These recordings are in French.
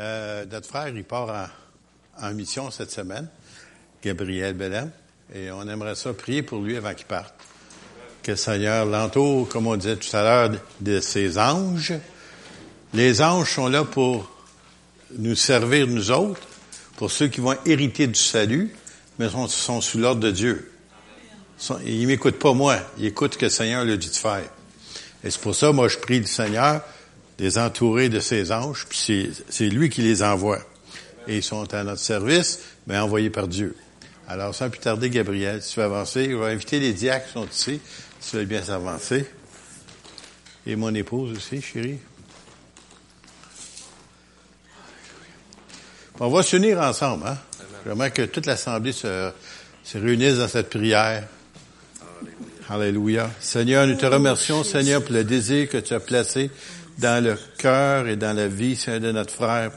Euh, notre frère, il part en, en, mission cette semaine, Gabriel Bellem, et on aimerait ça prier pour lui avant qu'il parte. Que le Seigneur l'entoure, comme on disait tout à l'heure, de ses anges. Les anges sont là pour nous servir, nous autres, pour ceux qui vont hériter du salut, mais sont, sont sous l'ordre de Dieu. Ils m'écoutent pas moi, ils écoutent ce que le Seigneur leur dit de faire. Et c'est pour ça, moi, je prie le Seigneur les entourer de ses anges, puis c'est lui qui les envoie. Et ils sont à notre service, mais envoyés par Dieu. Alors, sans plus tarder, Gabriel, si tu veux avancer, je vais inviter les diacres qui sont ici, si tu veux bien s'avancer. Et mon épouse aussi, chérie. On va s'unir ensemble, hein? J'aimerais que toute l'Assemblée se, se réunisse dans cette prière. Alléluia. Seigneur, nous te remercions, Seigneur, pour le désir que tu as placé dans le cœur et dans la vie, Seigneur, de notre frère,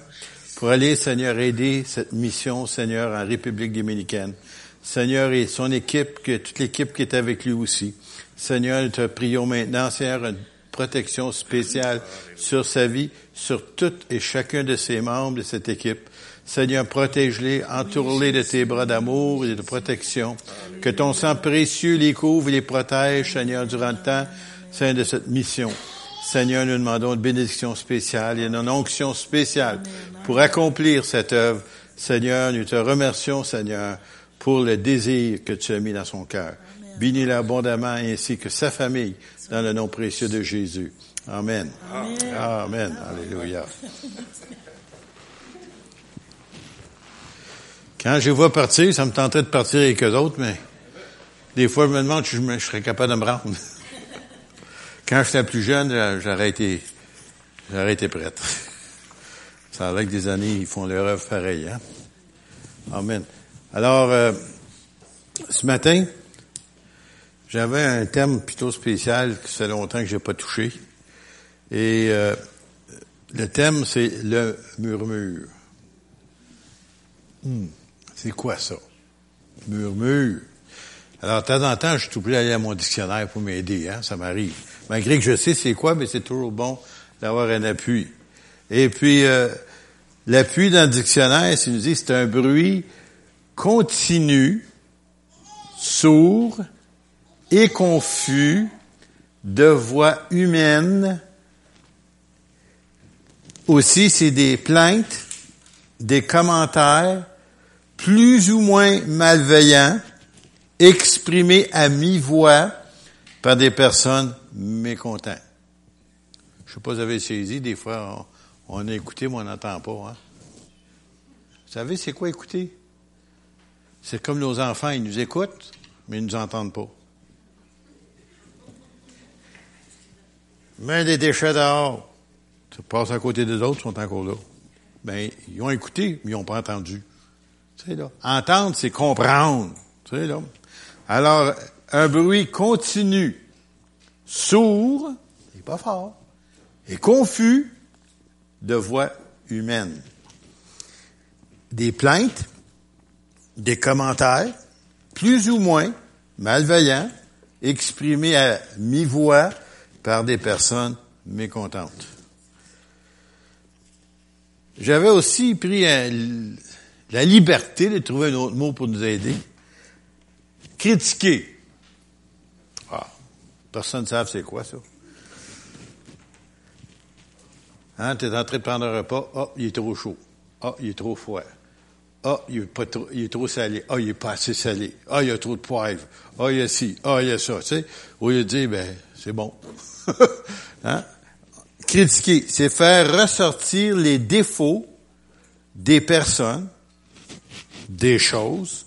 pour aller, Seigneur, aider cette mission, Seigneur, en République dominicaine. Seigneur, et son équipe, que toute l'équipe qui est avec lui aussi. Seigneur, nous te prions maintenant, Seigneur, une protection spéciale sur sa vie, sur tout et chacun de ses membres de cette équipe. Seigneur, protège-les, entoure-les de tes bras d'amour et de protection. Que ton sang précieux les couvre et les protège, Seigneur, durant le temps, Seigneur, de cette mission. Seigneur, nous demandons une bénédiction spéciale et une onction spéciale pour accomplir cette œuvre. Seigneur, nous te remercions, Seigneur, pour le désir que tu as mis dans son cœur. Bénis-le abondamment ainsi que sa famille dans le nom précieux de Jésus. Amen. Amen. Amen. Alléluia. Quand je vois partir, ça me tenterait de partir avec eux autres, mais des fois, je me demande si je, je serais capable de me rendre. Quand j'étais plus jeune, j'aurais été, j'aurais été prêtre. Ça avec des années, ils font leur œuvre pareil, hein? Amen. Alors, euh, ce matin, j'avais un thème plutôt spécial que ça fait longtemps que j'ai pas touché. Et euh, le thème, c'est le murmure. Hmm, c'est quoi ça? Murmure. Alors, de temps en temps, je suis obligé d'aller à mon dictionnaire pour m'aider, hein? Ça m'arrive. Malgré que je sais c'est quoi, mais c'est toujours bon d'avoir un appui. Et puis, euh, l'appui dans le dictionnaire, c'est nous dit c'est un bruit continu, sourd et confus de voix humaine. Aussi, c'est des plaintes, des commentaires plus ou moins malveillants exprimés à mi-voix par des personnes mécontents. Je sais pas si vous avez saisi, des fois, on, a écouté, mais on n'entend pas. Hein? Vous savez, c'est quoi écouter? C'est comme nos enfants, ils nous écoutent, mais ils ne nous entendent pas. Mets des déchets dehors. Tu passes à côté des autres, ils sont encore là. Ben, ils ont écouté, mais ils n'ont pas entendu. Sais, là. Entendre, c'est comprendre. Sais, là. Alors, un bruit continu sourd, et pas fort, et confus de voix humaine. Des plaintes, des commentaires, plus ou moins malveillants, exprimés à mi-voix par des personnes mécontentes. J'avais aussi pris la liberté de trouver un autre mot pour nous aider. Critiquer. Personne ne sait c'est quoi ça. Hein, tu es en train de prendre un repas, ah, il est trop chaud. Ah, il est trop froid. Ah, il est, pas trop, il est trop salé. Ah, il est pas assez salé. Ah, il y a trop de poivre. Ah, il y a ci. Ah, il y a ça. Tu sais, au lieu de dire, ben, c'est bon. hein? Critiquer, c'est faire ressortir les défauts des personnes, des choses,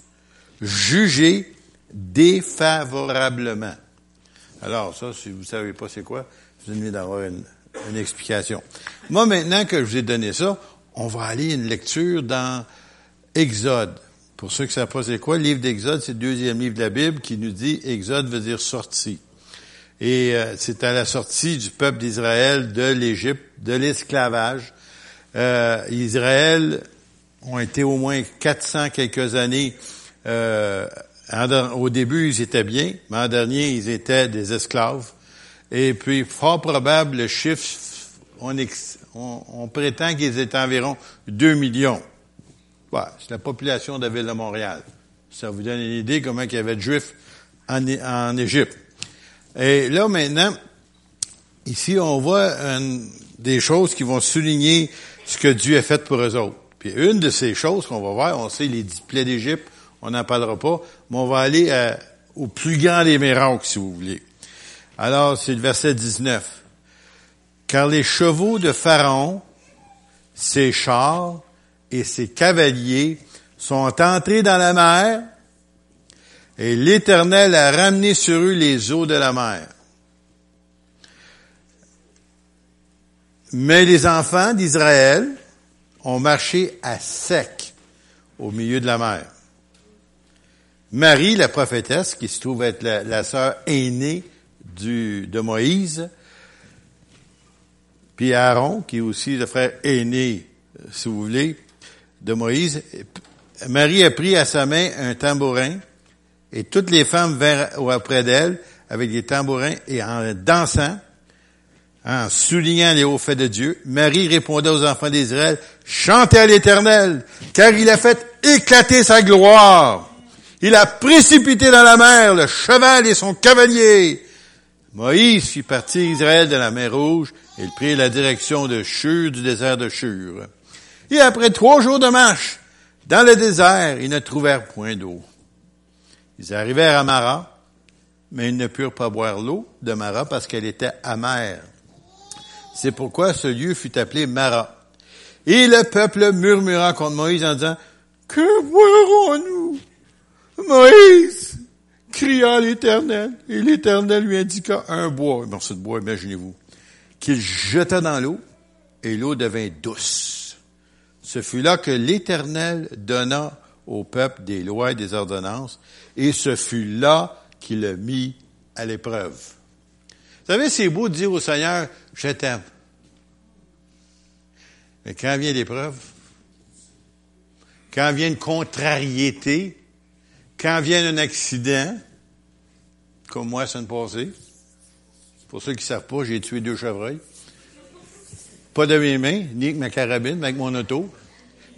jugées défavorablement. Alors, ça, si vous savez pas c'est quoi, vous avez d'avoir une, une, explication. Moi, maintenant que je vous ai donné ça, on va aller une lecture dans Exode. Pour ceux qui ne savent pas c'est quoi, le livre d'Exode, c'est le deuxième livre de la Bible qui nous dit Exode veut dire sortie. Et euh, c'est à la sortie du peuple d'Israël de l'Égypte, de l'esclavage. Euh, Israël ont été au moins 400 quelques années euh, au début, ils étaient bien, mais en dernier, ils étaient des esclaves. Et puis, fort probable, le chiffre on, prétend qu'ils étaient environ 2 millions. c'est la population de la ville de Montréal. Ça vous donne une idée comment il y avait de juifs en, en Égypte. Et là, maintenant, ici, on voit des choses qui vont souligner ce que Dieu a fait pour eux autres. Puis une de ces choses qu'on va voir, on sait les dix plaies d'Égypte, on n'en parlera pas, mais on va aller au plus grand des miracles, si vous voulez. Alors, c'est le verset 19. Car les chevaux de Pharaon, ses chars et ses cavaliers sont entrés dans la mer, et l'Éternel a ramené sur eux les eaux de la mer. Mais les enfants d'Israël ont marché à sec au milieu de la mer. Marie, la prophétesse, qui se trouve être la, sœur aînée de Moïse, puis Aaron, qui est aussi le frère aîné, si vous voulez, de Moïse, Marie a pris à sa main un tambourin, et toutes les femmes vinrent auprès d'elle avec des tambourins et en dansant, en soulignant les hauts faits de Dieu, Marie répondait aux enfants d'Israël, chantez à l'Éternel, car il a fait éclater sa gloire. Il a précipité dans la mer le cheval et son cavalier. Moïse fit partir Israël de la mer Rouge et il prit la direction de Shur, du désert de Shur. Et après trois jours de marche, dans le désert, ils ne trouvèrent point d'eau. Ils arrivèrent à Mara, mais ils ne purent pas boire l'eau de Mara parce qu'elle était amère. C'est pourquoi ce lieu fut appelé Mara. Et le peuple murmura contre Moïse en disant, Que boirons-nous? Moïse cria à l'Éternel, et l'Éternel lui indiqua un bois, un morceau de bois, imaginez-vous, qu'il jeta dans l'eau, et l'eau devint douce. Ce fut là que l'Éternel donna au peuple des lois et des ordonnances, et ce fut là qu'il le mit à l'épreuve. Vous savez, c'est beau de dire au Seigneur, je t'aime. Mais quand vient l'épreuve, quand vient une contrariété, quand vient un accident, comme moi, ça ne passée, pour ceux qui ne savent pas, j'ai tué deux chevreuils. Pas de mes mains, ni avec ma carabine, mais avec mon auto.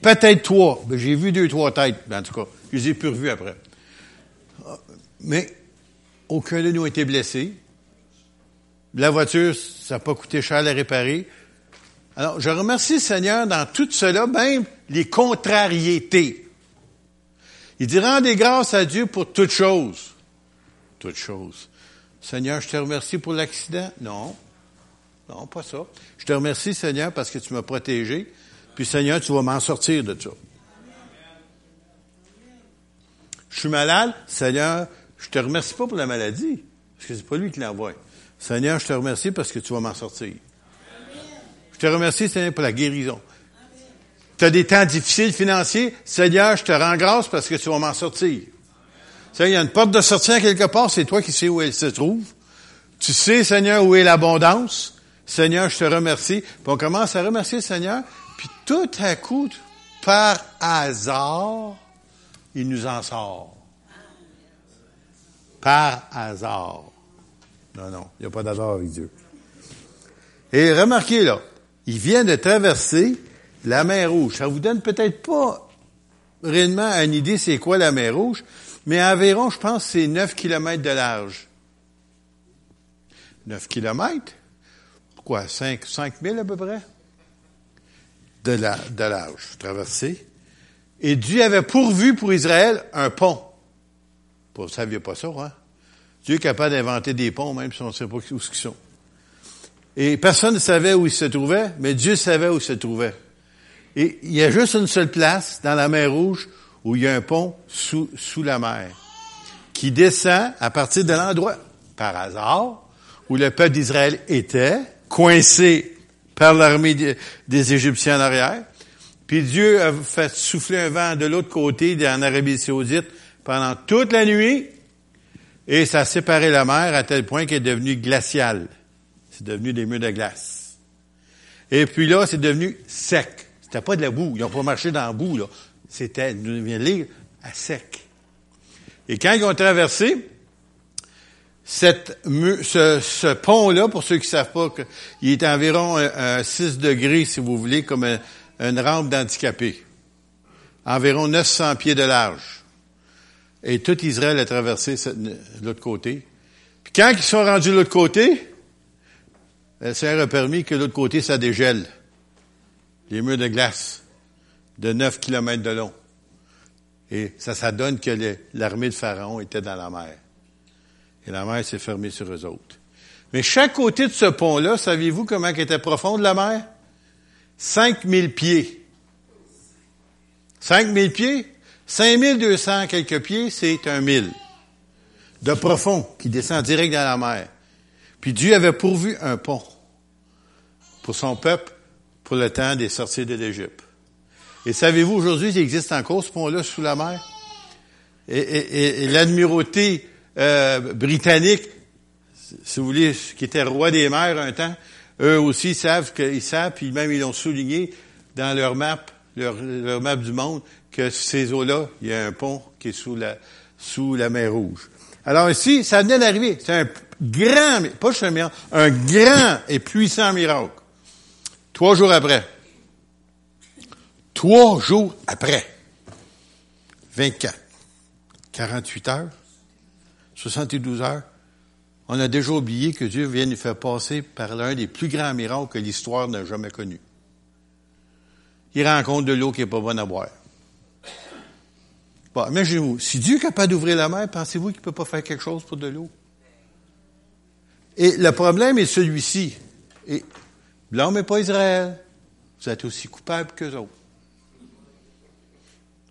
Peut-être trois. Ben, j'ai vu deux, trois têtes, en tout cas. Je les ai plus revus après. Mais aucun de nous a été blessé. La voiture, ça n'a pas coûté cher à la réparer. Alors, je remercie le Seigneur dans tout cela, même les contrariétés. Il dit, rendez grâce à Dieu pour toutes choses. Toutes choses. Seigneur, je te remercie pour l'accident. Non. Non, pas ça. Je te remercie, Seigneur, parce que tu m'as protégé. Puis, Seigneur, tu vas m'en sortir de ça. Je suis malade. Seigneur, je te remercie pas pour la maladie. Parce que c'est pas lui qui l'envoie. Seigneur, je te remercie parce que tu vas m'en sortir. Je te remercie, Seigneur, pour la guérison. Tu as des temps difficiles financiers. Seigneur, je te rends grâce parce que tu vas m'en sortir. Seigneur, il y a une porte de sortie quelque part, c'est toi qui sais où elle se trouve. Tu sais, Seigneur, où est l'abondance. Seigneur, je te remercie. Puis on commence à remercier le Seigneur. Puis tout à coup, par hasard, il nous en sort. Par hasard. Non, non, il n'y a pas d'hasard avec Dieu. Et remarquez là, il vient de traverser la mer Rouge. Ça vous donne peut-être pas réellement une idée c'est quoi la mer Rouge, mais environ, je pense, c'est 9 km de large. 9 km? Quoi, 5, 5 000 à peu près? De, la, de large, traversé. Et Dieu avait pourvu pour Israël un pont. Vous ne saviez pas ça, hein? Dieu est capable d'inventer des ponts, même si on ne sait pas où ils sont. Et personne ne savait où il se trouvait, mais Dieu savait où il se trouvait. Et il y a juste une seule place dans la mer Rouge où il y a un pont sous, sous la mer qui descend à partir de l'endroit, par hasard, où le peuple d'Israël était, coincé par l'armée des Égyptiens en arrière. Puis Dieu a fait souffler un vent de l'autre côté, en Arabie saoudite, pendant toute la nuit, et ça a séparé la mer à tel point qu'elle est devenue glaciale. C'est devenu des murs de glace. Et puis là, c'est devenu sec. C'était pas de la boue. Ils n'ont pas marché dans la boue, là. C'était, nous vient lire, à sec. Et quand ils ont traversé, Cette, ce, ce pont-là, pour ceux qui ne savent pas, il est environ un, 6 degrés, si vous voulez, comme une rampe d'handicapé. Environ 900 pieds de large. Et tout Israël a traversé l'autre côté. Puis quand ils sont rendus de l'autre côté, le Seigneur a permis que l'autre côté, ça dégèle. Les murs de glace de 9 kilomètres de long. Et ça, ça donne que l'armée de Pharaon était dans la mer. Et la mer s'est fermée sur eux autres. Mais chaque côté de ce pont-là, saviez-vous comment était profonde la mer? 5000 pieds. 5000 pieds? 5200 quelques pieds, c'est un mille de profond qui descend direct dans la mer. Puis Dieu avait pourvu un pont pour son peuple pour le temps des sorties de l'Égypte. Et savez-vous, aujourd'hui, il existe encore ce pont-là sous la mer? Et, l'admirauté euh, britannique, si vous voulez, qui était roi des mers un temps, eux aussi savent qu'ils savent, puis même ils l'ont souligné dans leur map, leur, leur map du monde, que ces eaux-là, il y a un pont qui est sous la, sous la mer Rouge. Alors ici, ça venait d'arriver. C'est un grand, pas un miracle, un grand et puissant miracle. Trois jours après. Trois jours après. 24. 48 heures. 72 heures. On a déjà oublié que Dieu vient nous faire passer par l'un des plus grands miracles que l'histoire n'a jamais connu. Il rencontre de l'eau qui n'est pas bonne à boire. Bon, imaginez-vous, si Dieu est capable d'ouvrir la mer, pensez-vous qu'il ne peut pas faire quelque chose pour de l'eau? Et le problème est celui-ci. Et blâmez pas Israël. Vous êtes aussi coupable qu'eux autres.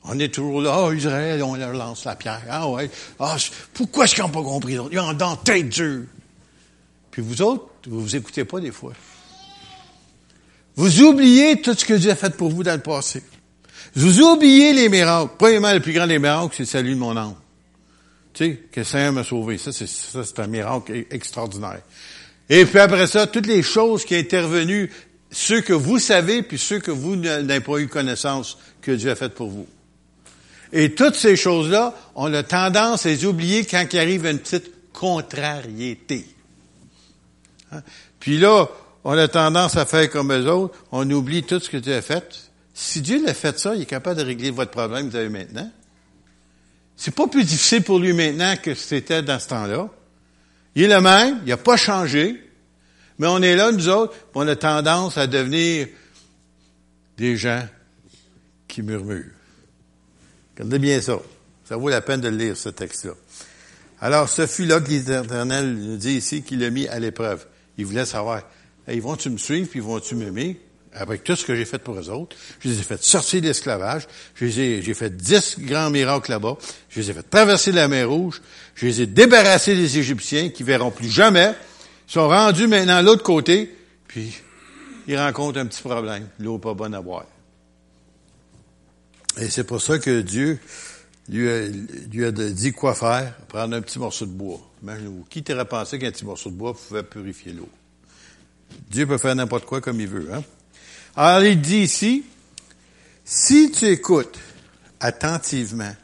On est toujours là, oh, Israël, on leur lance la pierre. Ah ouais, ah, pourquoi est-ce qu'ils n'ont pas compris? Ils ont dans tête Dieu. Puis vous autres, vous vous écoutez pas des fois. Vous oubliez tout ce que Dieu a fait pour vous dans le passé. Vous oubliez les miracles. Premièrement, le plus grand des miracles, c'est celui de mon âme. Tu sais, que le Seigneur m'a sauvé. Ça, c'est, un miracle extraordinaire. Et puis après ça, toutes les choses qui intervenues, ceux que vous savez, puis ceux que vous n'avez pas eu connaissance que Dieu a fait pour vous. Et toutes ces choses-là, on a tendance à les oublier quand il arrive une petite contrariété. Hein? Puis là, on a tendance à faire comme eux autres, on oublie tout ce que Dieu a fait. Si Dieu l'a fait ça, il est capable de régler votre problème que vous avez maintenant. C'est pas plus difficile pour lui maintenant que c'était dans ce temps-là. Il est le même, il n'a pas changé, mais on est là, nous autres, on a tendance à devenir des gens qui murmurent. Regardez bien ça. Ça vaut la peine de lire, ce texte-là. Alors, ce fut là que l'Éternel nous dit ici qu'il l'a mis à l'épreuve. Il voulait savoir, ils vont-tu me suivre, puis vont-tu m'aimer? Avec tout ce que j'ai fait pour eux autres. Je les ai fait sortir de l'esclavage. J'ai fait dix grands miracles là-bas. Je les ai fait traverser la mer Rouge. Je les ai débarrassés des Égyptiens qui verront plus jamais. Ils sont rendus maintenant l'autre côté. Puis, ils rencontrent un petit problème. L'eau pas bonne à boire. Et c'est pour ça que Dieu lui a, dit quoi faire, prendre un petit morceau de bois. Imaginez-vous, qui t'aurait pensé qu'un petit morceau de bois pouvait purifier l'eau? Dieu peut faire n'importe quoi comme il veut. Hein? Alors il dit ici, si tu écoutes attentivement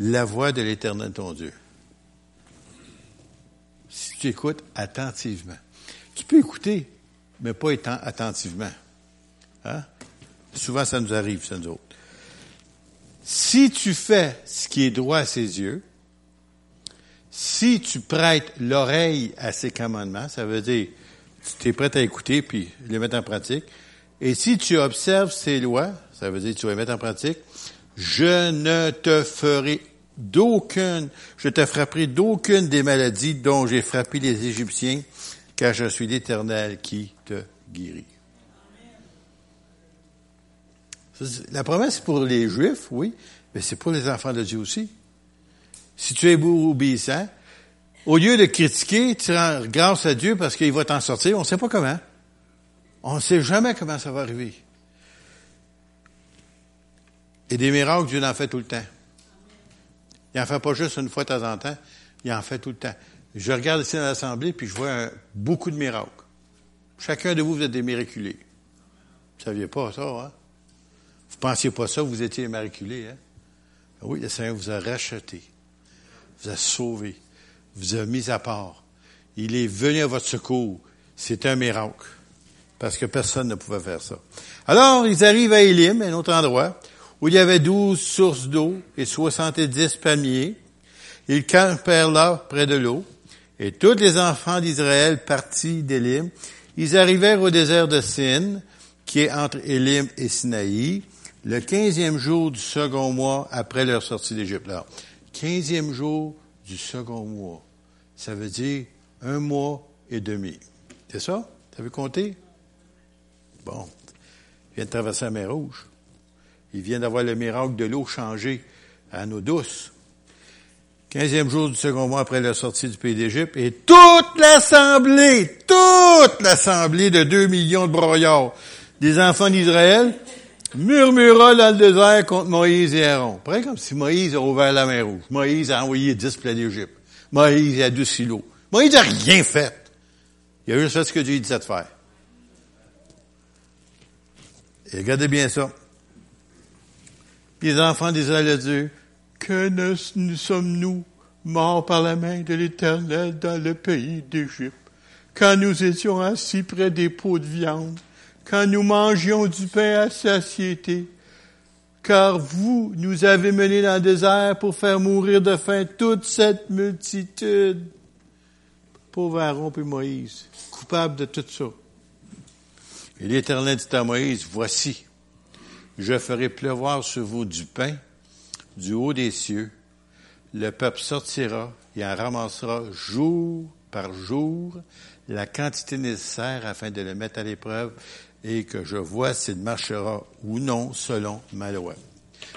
la voix de l'Éternel ton Dieu, si tu écoutes attentivement, tu peux écouter, mais pas étant attentivement. Hein? Souvent, ça nous arrive, ça nous autres. Si tu fais ce qui est droit à ses yeux, si tu prêtes l'oreille à ses commandements, ça veut dire, tu es prêt à écouter puis les mettre en pratique. Et si tu observes ses lois, ça veut dire que tu vas les mettre en pratique, je ne te ferai d'aucune, je te frapperai d'aucune des maladies dont j'ai frappé les Égyptiens, car je suis l'Éternel qui te guérit. La promesse pour les Juifs, oui, mais c'est pour les enfants de Dieu aussi. Si tu es obéissant, au lieu de critiquer, tu rends grâce à Dieu parce qu'il va t'en sortir, on ne sait pas comment. On ne sait jamais comment ça va arriver. Et des miracles, Dieu en fait tout le temps. Il n'en fait pas juste une fois de temps en temps, il en fait tout le temps. Je regarde ici dans l'Assemblée, puis je vois beaucoup de miracles. Chacun de vous, vous êtes des miraculés. Vous ne saviez pas ça, hein? Vous pensiez pas ça, vous étiez miraculés, hein? Oui, le Seigneur vous a racheté, vous a sauvé, vous a mis à part. Il est venu à votre secours. C'est un miracle. Parce que personne ne pouvait faire ça. Alors, ils arrivent à Élim, un autre endroit, où il y avait douze sources d'eau et soixante-dix palmiers. Ils campèrent là, près de l'eau. Et tous les enfants d'Israël partis d'Élim, ils arrivèrent au désert de Sin, qui est entre Élim et Sinaï, le quinzième jour du second mois après leur sortie d'Égypte. Alors, quinzième jour du second mois, ça veut dire un mois et demi. C'est ça? T'avais compté? Bon. Il vient de traverser la mer Rouge. Il vient d'avoir le miracle de l'eau changée à l'eau douce. Quinzième jour du second mois après la sortie du pays d'Égypte, et toute l'assemblée, toute l'assemblée de deux millions de broyards des enfants d'Israël murmura dans le désert contre Moïse et Aaron. Près comme si Moïse a ouvert la mer rouge. Moïse a envoyé dix plaies d'Égypte. Moïse a adouci l'eau. Moïse n'a rien fait. Il a juste fait ce que Dieu dit de faire. Et regardez bien ça. Les enfants d'Israël ont dit, que nous sommes-nous morts par la main de l'Éternel dans le pays d'Égypte, quand nous étions assis près des pots de viande, quand nous mangions du pain à satiété, car vous nous avez menés dans le désert pour faire mourir de faim toute cette multitude. Pauvre Aaron et Moïse, coupable de tout ça. Et l'Éternel dit à Moïse, voici, je ferai pleuvoir sur vous du pain du haut des cieux. Le peuple sortira et en ramassera jour par jour la quantité nécessaire afin de le mettre à l'épreuve et que je vois s'il marchera ou non selon ma loi.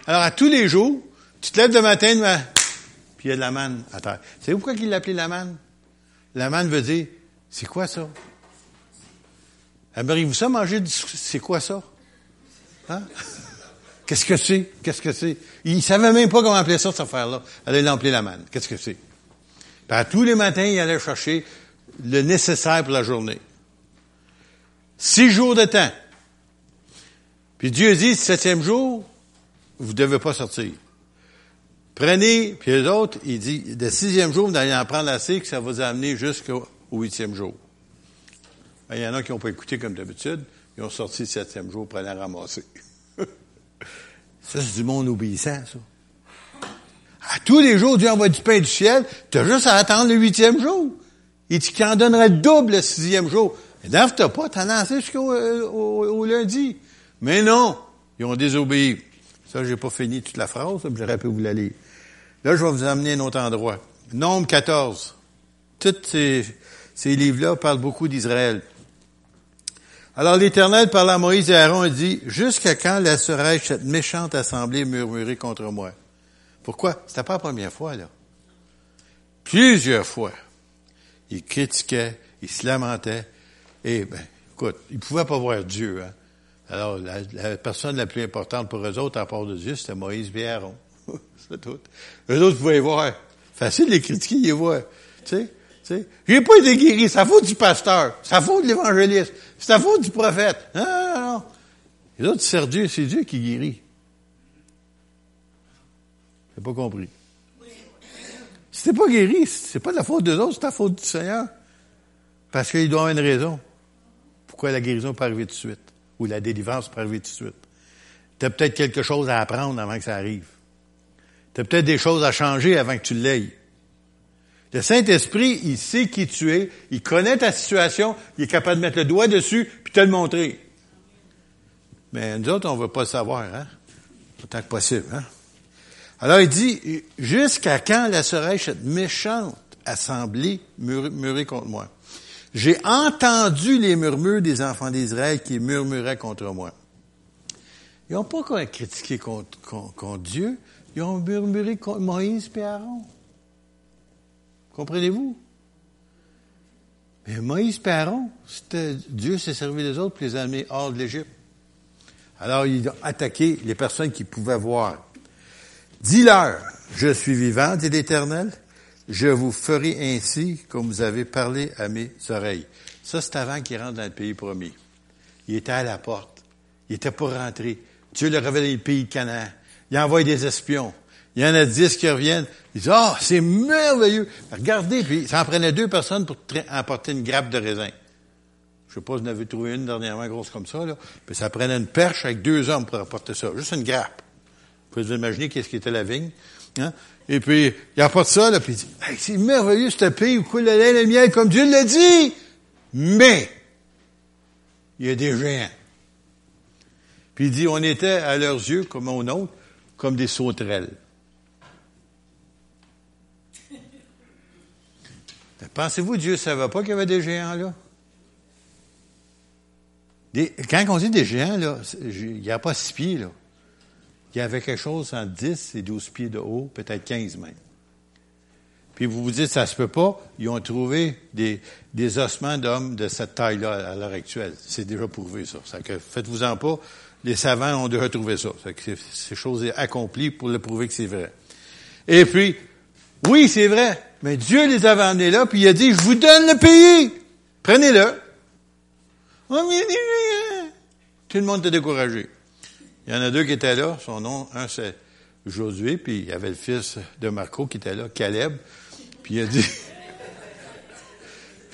Alors, à tous les jours, tu te lèves le matin, puis il y a de la manne à terre. C'est pourquoi il l'appelait la manne? La manne veut dire, c'est quoi ça? Aimeriez-vous ça manger c'est quoi ça? Hein? Qu'est-ce que c'est? Qu'est-ce que c'est? Il savait même pas comment appeler ça, cette affaire-là. Allait l'appeler la manne. Qu'est-ce que c'est? Puis tous les matins, il allait chercher le nécessaire pour la journée. Six jours de temps. Puis Dieu dit, septième jour, vous ne devez pas sortir. Prenez, puis les autres, il dit, le sixième jour, vous allez en prendre assez que ça va vous amener jusqu'au huitième jour. Ben, il y en a qui n'ont pas écouté comme d'habitude, ils ont sorti le septième jour pour aller ramasser. ça, c'est du monde obéissant, ça. À tous les jours, Dieu envoie du pain du ciel, tu as juste à attendre le huitième jour. Il dit qu'il en donnerait double le sixième jour. Et t'as pas, t'en as jusqu'au euh, au, lundi. Mais non, ils ont désobéi. Ça, j'ai pas fini toute la phrase, mais j'aurais pu vous la lire. Là, je vais vous amener à un autre endroit. Nombre 14. Tous ces, ces livres-là parlent beaucoup d'Israël. Alors l'Éternel parla à Moïse et Aaron et dit, Jusqu'à quand laisserai-je cette méchante assemblée murmurer contre moi? Pourquoi? C'était pas la première fois, là. Plusieurs fois. Ils critiquaient, ils se lamentaient. Et, ben, écoute, ils pouvaient pas voir Dieu, hein. Alors, la, personne la plus importante pour eux autres, à part de Dieu, c'était Moïse et Aaron. C'est tout. Eux autres pouvaient voir. Facile de les critiquer, ils voient. Tu sais? J'ai pas été guéri, ça faute du pasteur, ça faute de l'évangéliste, c'est la faute du prophète. Non, non, non. Les autres c'est Dieu, c'est Dieu qui guérit. J'ai pas compris. Si t'es pas guéri, c'est pas de la faute des autres, c'est la faute du Seigneur. Parce qu'il doit avoir une raison. Pourquoi la guérison peut arriver tout de suite? Ou la délivrance peut arriver tout de suite? T'as peut-être quelque chose à apprendre avant que ça arrive. T'as peut-être des choses à changer avant que tu l'aies. Le Saint-Esprit, il sait qui tu es, il connaît ta situation, il est capable de mettre le doigt dessus, puis te le montrer. Mais nous autres, on ne veut pas le savoir, hein? Autant que possible, hein? Alors, il dit, jusqu'à quand la serais-je cette méchante assemblée murmurer contre moi? J'ai entendu les murmures des enfants d'Israël qui murmuraient contre moi. Ils n'ont pas critiqué contre, contre, Dieu, ils ont murmuré contre Moïse et Aaron. Comprenez-vous? Mais Moïse et Dieu s'est servi des autres pour les amener hors de l'Égypte. Alors, il a attaqué les personnes qui pouvaient voir. Dis-leur, je suis vivant, dit l'Éternel, je vous ferai ainsi comme vous avez parlé à mes oreilles. Ça, c'est avant qu'il rentre dans le pays promis. Il était à la porte. Il était pas rentré. Dieu a révélé le pays de Canaan. Il a envoyé des espions. Il y en a dix qui reviennent. Ils disent, ah, c'est merveilleux. Regardez, puis ça en prenait deux personnes pour emporter une grappe de raisin. Je sais pas si vous en avez trouvé une dernièrement grosse comme ça, là. Puis ça prenait une perche avec deux hommes pour apporter ça. Juste une grappe. Vous pouvez vous imaginer qu'est-ce qui était la vigne. Hein? Et puis, il apporte ça, là, puis il dit, c'est merveilleux, ce pays où coule le lait et le miel, comme Dieu l'a dit. Mais, il y a des géants. Puis il dit, on était à leurs yeux, comme au nôtre, comme des sauterelles. Pensez-vous, Dieu ne savait pas qu'il y avait des géants là? quand on dit des géants, là, il n'y a pas six pieds, là. Il y avait quelque chose entre 10 et 12 pieds de haut, peut-être 15 même. Puis vous vous dites, ça se peut pas. Ils ont trouvé des, ossements d'hommes de cette taille-là à l'heure actuelle. C'est déjà prouvé, ça. que faites-vous-en pas. Les savants ont déjà trouvé ça. ça c'est chose accomplie pour le prouver que c'est vrai. Et puis, oui, c'est vrai. Mais Dieu les avait amenés là, puis il a dit, je vous donne le pays. Prenez-le. Oh, Tout le monde était découragé. Il y en a deux qui étaient là. Son nom, un c'est Josué, puis il y avait le fils de Marco qui était là, Caleb. Puis il a dit,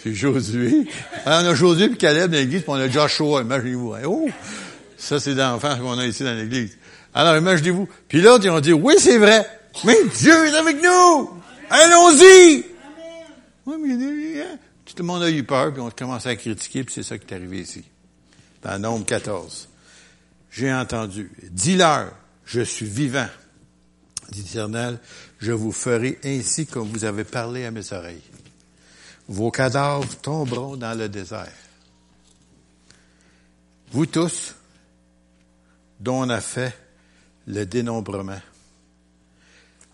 c'est Josué. Alors, on a Josué puis Caleb dans l'église, puis on a Joshua, imaginez-vous. Hein. Oh! Ça, c'est d'enfants qu'on a ici dans l'église. Alors, imaginez-vous. Puis l'autre, ils ont dit, oui, c'est vrai. Mais Dieu est avec nous! Allons-y! Tout le monde a eu peur, puis on a commencé à critiquer, puis c'est ça qui est arrivé ici. Dans Nombre 14. J'ai entendu. Dis-leur, je suis vivant, dit l'Éternel, je vous ferai ainsi comme vous avez parlé à mes oreilles. Vos cadavres tomberont dans le désert. Vous tous, dont on a fait le dénombrement,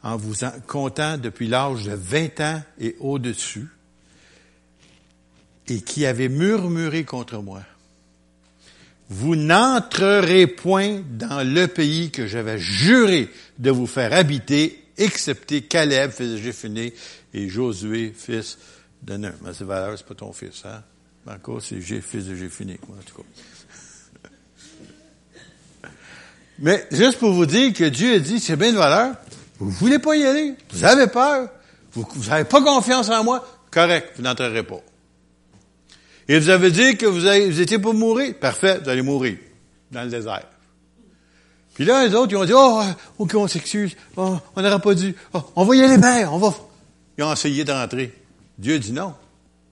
en vous comptant depuis l'âge de 20 ans et au-dessus, et qui avait murmuré contre moi. Vous n'entrerez point dans le pays que j'avais juré de vous faire habiter, excepté Caleb, fils de Jéphuné, et Josué, fils de Nun. Mais c'est valeur, c'est pas ton fils, hein? Encore, c'est fils de Jéphuné, en tout cas. Mais juste pour vous dire que Dieu a dit, c'est bien de valeur, vous voulez pas y aller? Vous avez peur? Vous n'avez pas confiance en moi? Correct, vous n'entrerez pas. Et vous avez dit que vous, avez, étiez pour mourir? Parfait, vous allez mourir dans le désert. Puis là, les autres, ils ont dit, oh, ok, on s'excuse, oh, on n'aurait pas dû, oh, on va y aller bien, on va... Ils ont essayé d'entrer. Dieu dit non.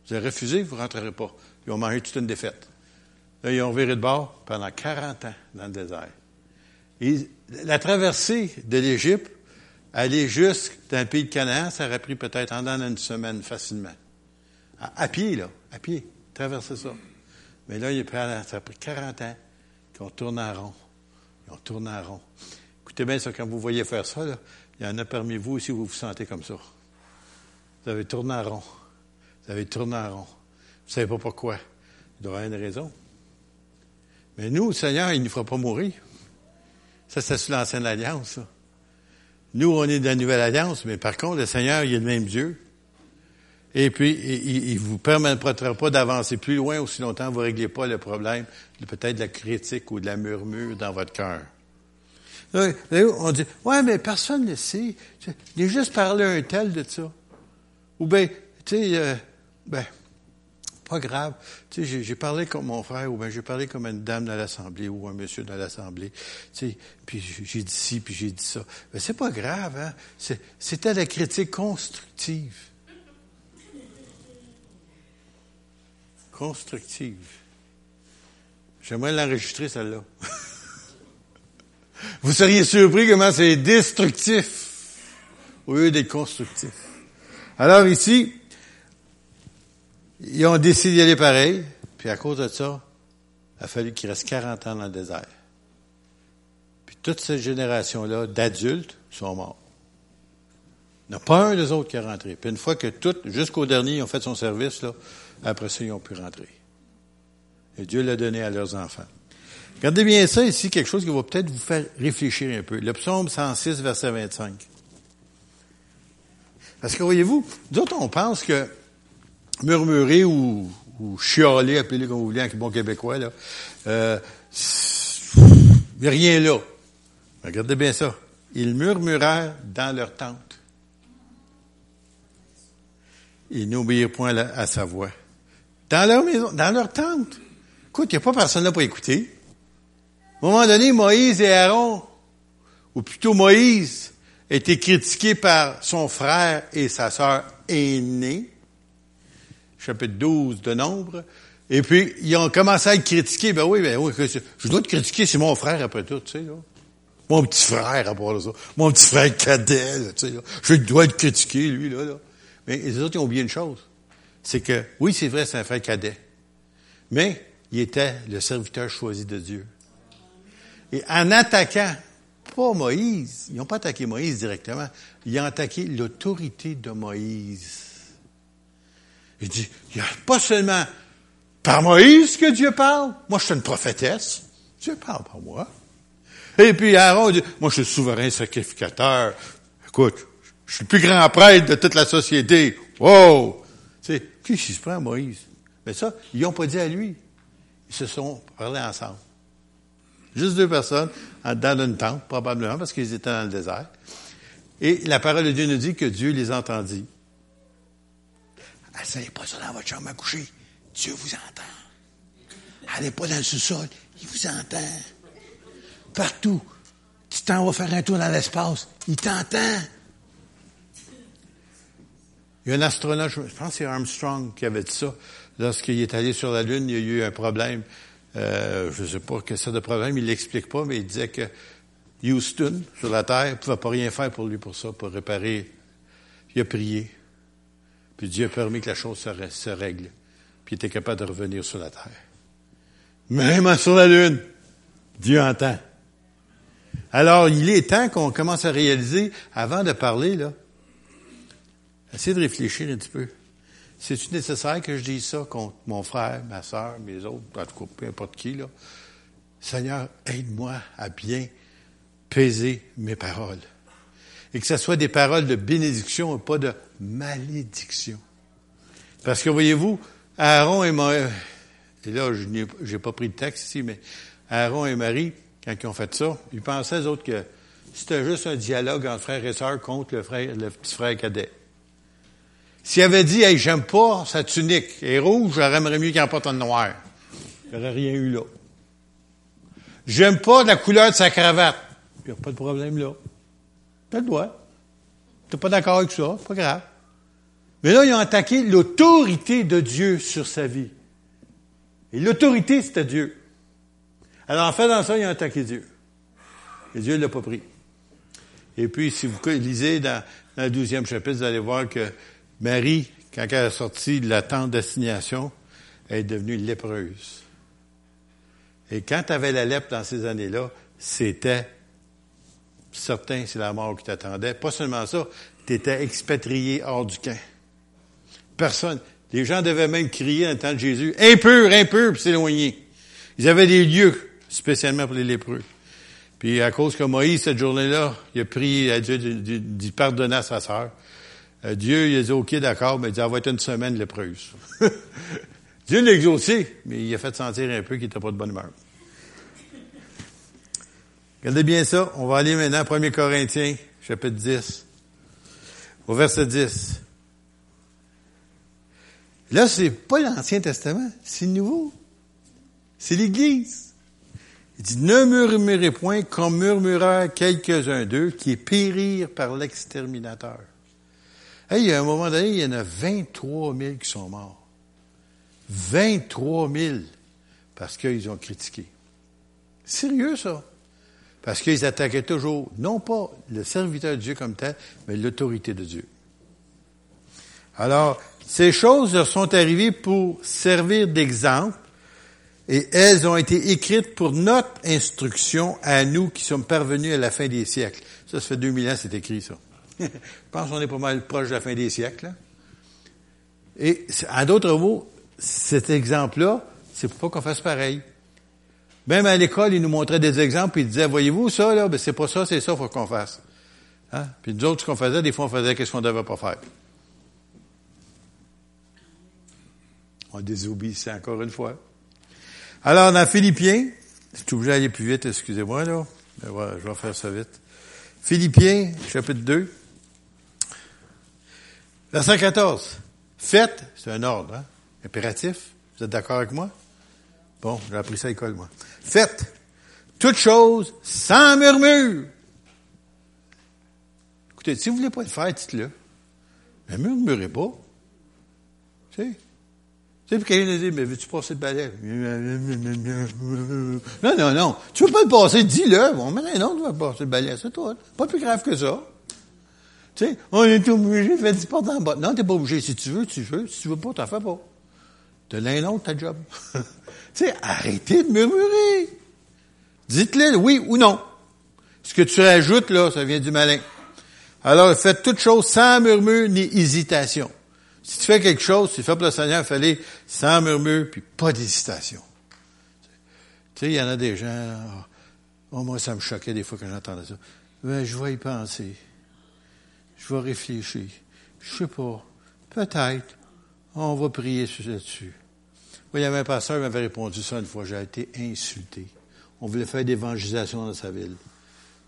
Vous avez refusé, vous ne rentrerez pas. Ils ont mangé toute une défaite. Là, ils ont viré de bord pendant 40 ans dans le désert. Et la traversée de l'Égypte, Aller juste dans le pays de Canaan, ça aurait pris peut-être en une semaine facilement. À, pied, là, à pied, traverser ça. Mais là, il ça a pris 40 ans qu'on tourne en rond. Ils ont tourné en rond. Écoutez bien ça, quand vous voyez faire ça, il y en a parmi vous aussi vous vous sentez comme ça. Vous avez tourné en rond. Vous avez tourné en rond. Vous ne savez pas pourquoi. Il doit y avoir une raison. Mais nous, le Seigneur, il ne nous fera pas mourir. Ça, c'est sur l'ancienne alliance, ça. Nous, on est de la Nouvelle Alliance, mais par contre, le Seigneur, il est le même Dieu. Et puis, il ne vous permettra pas d'avancer plus loin aussi longtemps vous ne réglez pas le problème peut-être de la critique ou de la murmure dans votre cœur. On dit, ouais, mais personne ne sait. Il a juste parlé un tel de ça. Ou bien, tu sais, euh, ben, pas grave. Tu sais, j'ai parlé comme mon frère, ou bien j'ai parlé comme une dame dans l'Assemblée, ou un monsieur dans l'Assemblée. Tu sais, puis j'ai dit ci, puis j'ai dit ça. Mais c'est pas grave, hein. C'était la critique constructive. Constructive. J'aimerais l'enregistrer, celle-là. Vous seriez surpris comment c'est destructif au lieu d'être constructif. Alors ici, ils ont décidé d'y aller pareil, puis à cause de ça, il a fallu qu'il reste 40 ans dans le désert. Puis toute cette génération-là d'adultes sont morts. Il n'y a pas un des autres qui est rentré. Puis une fois que tout, jusqu'au dernier, ils ont fait son service, là, après ça, ils ont pu rentrer. Et Dieu l'a donné à leurs enfants. Regardez bien ça ici, quelque chose qui va peut-être vous faire réfléchir un peu. Le psaume 106, verset 25. Parce que voyez-vous, d'autres, on pense que murmurer ou, ou chialer, appelez-le comme vous voulez en bon québécois, là, euh, rien là. Regardez bien ça. ils murmurèrent dans leur tente. Ils n'obéirent point à sa voix. Dans leur maison, dans leur tente. Écoute, il n'y a pas personne là pour écouter. À un moment donné, Moïse et Aaron, ou plutôt Moïse, étaient critiqués par son frère et sa sœur aînée, chapitre 12 de Nombre, et puis ils ont commencé à être critiqués. Ben oui, ben oui, je dois te critiquer, c'est mon frère après tout, tu sais, là. Mon petit frère, à part ça. Mon petit frère cadet, tu sais, là. Je dois être critiqué, lui, là, là. Mais les autres, ils ont oublié une chose. C'est que, oui, c'est vrai, c'est un frère cadet. Mais, il était le serviteur choisi de Dieu. Et en attaquant, pas Moïse, ils n'ont pas attaqué Moïse directement, ils ont attaqué l'autorité de Moïse. Il dit, il n'y a pas seulement par Moïse que Dieu parle. Moi, je suis une prophétesse. Dieu parle par moi. Et puis Aaron dit, moi, je suis souverain sacrificateur. Écoute, je suis le plus grand prêtre de toute la société. Wow! Tu sais, qui se prend Moïse? Mais ça, ils n'ont pas dit à lui. Ils se sont parlé ensemble. Juste deux personnes dans une tente, probablement, parce qu'ils étaient dans le désert. Et la parole de Dieu nous dit que Dieu les entendit. Asseyez pas dans votre chambre à coucher. Dieu vous entend. Allez pas dans le sous-sol. Il vous entend. Partout. Tu t'en vas faire un tour dans l'espace. Il t'entend. Il y a un astronaute, je pense que c'est Armstrong qui avait dit ça. Lorsqu'il est allé sur la Lune, il y a eu un problème. Euh, je ne sais pas quel c'est de problème, il l'explique pas, mais il disait que Houston, sur la Terre, ne pouvait pas rien faire pour lui pour ça, pour réparer. Il a prié. Puis Dieu a permis que la chose se, règle. Puis il était capable de revenir sur la terre. Même sur la lune, Dieu entend. Alors, il est temps qu'on commence à réaliser, avant de parler, là, essayez de réfléchir un petit peu. C'est-tu nécessaire que je dise ça contre mon frère, ma soeur, mes autres, en tout cas, peu importe qui, là? Seigneur, aide-moi à bien peser mes paroles et que ce soit des paroles de bénédiction et pas de malédiction. Parce que voyez-vous, Aaron et Marie, et là, je n'ai pas pris de texte ici, mais Aaron et Marie, quand ils ont fait ça, ils pensaient, eux autres, que c'était juste un dialogue entre frère et sœur contre le frère, le petit frère cadet. S'il avait dit, hey, j'aime pas sa tunique, elle est rouge, j'aimerais mieux qu'il en porte en noir. Il n'y aurait rien eu là. J'aime pas la couleur de sa cravate. Il n'y a pas de problème là. T'as le droit. T'es pas d'accord avec ça, pas grave. Mais là, ils ont attaqué l'autorité de Dieu sur sa vie. Et l'autorité, c'était Dieu. Alors, en faisant ça, ils ont attaqué Dieu. Et Dieu ne l'a pas pris. Et puis, si vous lisez dans, le douzième chapitre, vous allez voir que Marie, quand elle est sortie de la tente d'assignation, elle est devenue lépreuse. Et quand tu avais la lèpre dans ces années-là, c'était certain c'est la mort qui t'attendait. Pas seulement ça, tu étais expatrié hors du camp. Personne. Les gens devaient même crier le temps de Jésus, impur, impur, puis s'éloigner. Ils avaient des lieux spécialement pour les lépreux. Puis à cause que Moïse, cette journée-là, il a prié à Dieu d'y pardonner à sa sœur. Euh, Dieu, il a dit, OK, d'accord, mais il dit, ça va être une semaine lépreuse. Dieu l'a exaucé, mais il a fait sentir un peu qu'il n'était pas de bonne humeur. Regardez bien ça. On va aller maintenant à 1 Corinthiens, chapitre 10, au verset 10. Là, c'est pas l'Ancien Testament, c'est le Nouveau. C'est l'Église. Il dit, ne murmurez point comme murmurèrent quelques-uns d'eux qui périrent par l'exterminateur. Hey, il y a un moment donné, il y en a 23 000 qui sont morts. 23 000 parce qu'ils ont critiqué. Sérieux, ça? Parce qu'ils attaquaient toujours, non pas le serviteur de Dieu comme tel, mais l'autorité de Dieu. Alors, ces choses sont arrivées pour servir d'exemple et elles ont été écrites pour notre instruction à nous qui sommes parvenus à la fin des siècles. Ça, ça fait 2000 ans, c'est écrit ça. Je pense qu'on est pas mal proche de la fin des siècles. Et à d'autres mots, cet exemple-là, c'est pour pas qu'on fasse pareil. Même à l'école, il nous montrait des exemples, il disait, voyez-vous ça, là, ben, c'est pas ça, c'est ça, faut qu'on fasse. Hein? Puis nous autres, ce qu'on faisait, des fois, on faisait qu'est-ce qu'on devait pas faire. On désobéissait encore une fois. Alors, dans Philippiens, je suis obligé d'aller plus vite, excusez-moi, là. Mais voilà, je vais faire ça vite. Philippiens, chapitre 2, verset 14. Faites, c'est un ordre, hein? impératif. Vous êtes d'accord avec moi? Bon, j'ai appris ça à l'école, moi. Faites toutes choses sans murmure. Écoutez, si vous voulez pas le faire, dites-le. Mais murmurez pas. Tu sais? Tu sais, puis quelqu'un dit, mais veux-tu passer le balai? Non, non, non. Tu veux pas le passer, dis-le. Bon, mais non, tu vas passer le balai, c'est toi. Pas plus grave que ça. Tu sais, on est obligé de faire du porte en bas. Non, t'es pas obligé. Si tu veux, tu veux. Si tu veux pas, t'en fais pas. De l'un l'autre, ta job. tu sais, arrêtez de murmurer. Dites-le, oui ou non. Ce que tu rajoutes, là, ça vient du malin. Alors, faites toute chose sans murmure ni hésitation. Si tu fais quelque chose, si tu fais pour le Seigneur, fallait sans murmure, puis pas d'hésitation. Tu sais, il y en a des gens, oh, moi, ça me choquait des fois quand j'entendais ça. Ben, je vais y penser. Je vais réfléchir. Je sais pas. Peut-être. On va prier là-dessus. il y avait un pasteur qui m'avait répondu ça une fois. J'ai été insulté. On voulait faire d'évangélisation dans sa ville.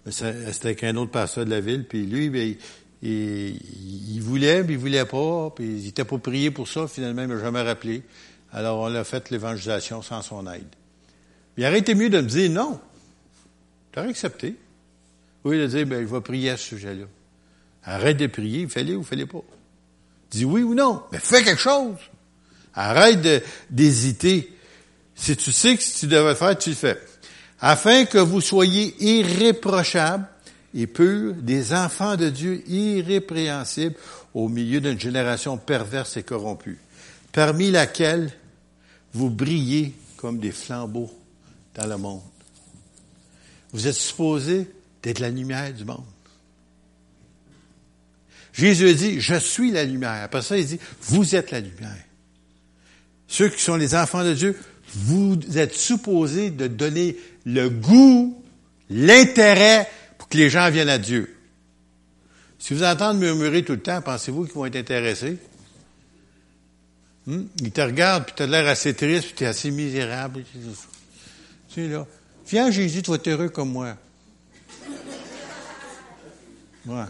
C'était avec un autre pasteur de la ville, puis lui, ben, il voulait, puis il voulait pas, puis il était pas prié pour ça, finalement, il m'a jamais rappelé. Alors, on a fait l'évangélisation sans son aide. Il aurait été mieux de me dire non. Tu aurais accepté. Oui, de dire, ben, il va prier à ce sujet-là. Arrête de prier, fais-le ou fais-le pas. Dis oui ou non, mais fais quelque chose. Arrête d'hésiter. Si tu sais que si tu devais le faire, tu le fais. Afin que vous soyez irréprochables et purs, des enfants de Dieu irrépréhensibles au milieu d'une génération perverse et corrompue, parmi laquelle vous brillez comme des flambeaux dans le monde. Vous êtes supposés d'être la lumière du monde. Jésus dit, je suis la lumière. Après ça, il dit, vous êtes la lumière. Ceux qui sont les enfants de Dieu, vous êtes supposés de donner le goût, l'intérêt pour que les gens viennent à Dieu. Si vous entendez murmurer tout le temps, pensez-vous qu'ils vont être intéressés? Hmm? Ils te regardent, puis tu as l'air assez triste, puis tu es assez misérable. Tu sais, là, viens Jésus, tu vas être heureux comme moi. Ouais.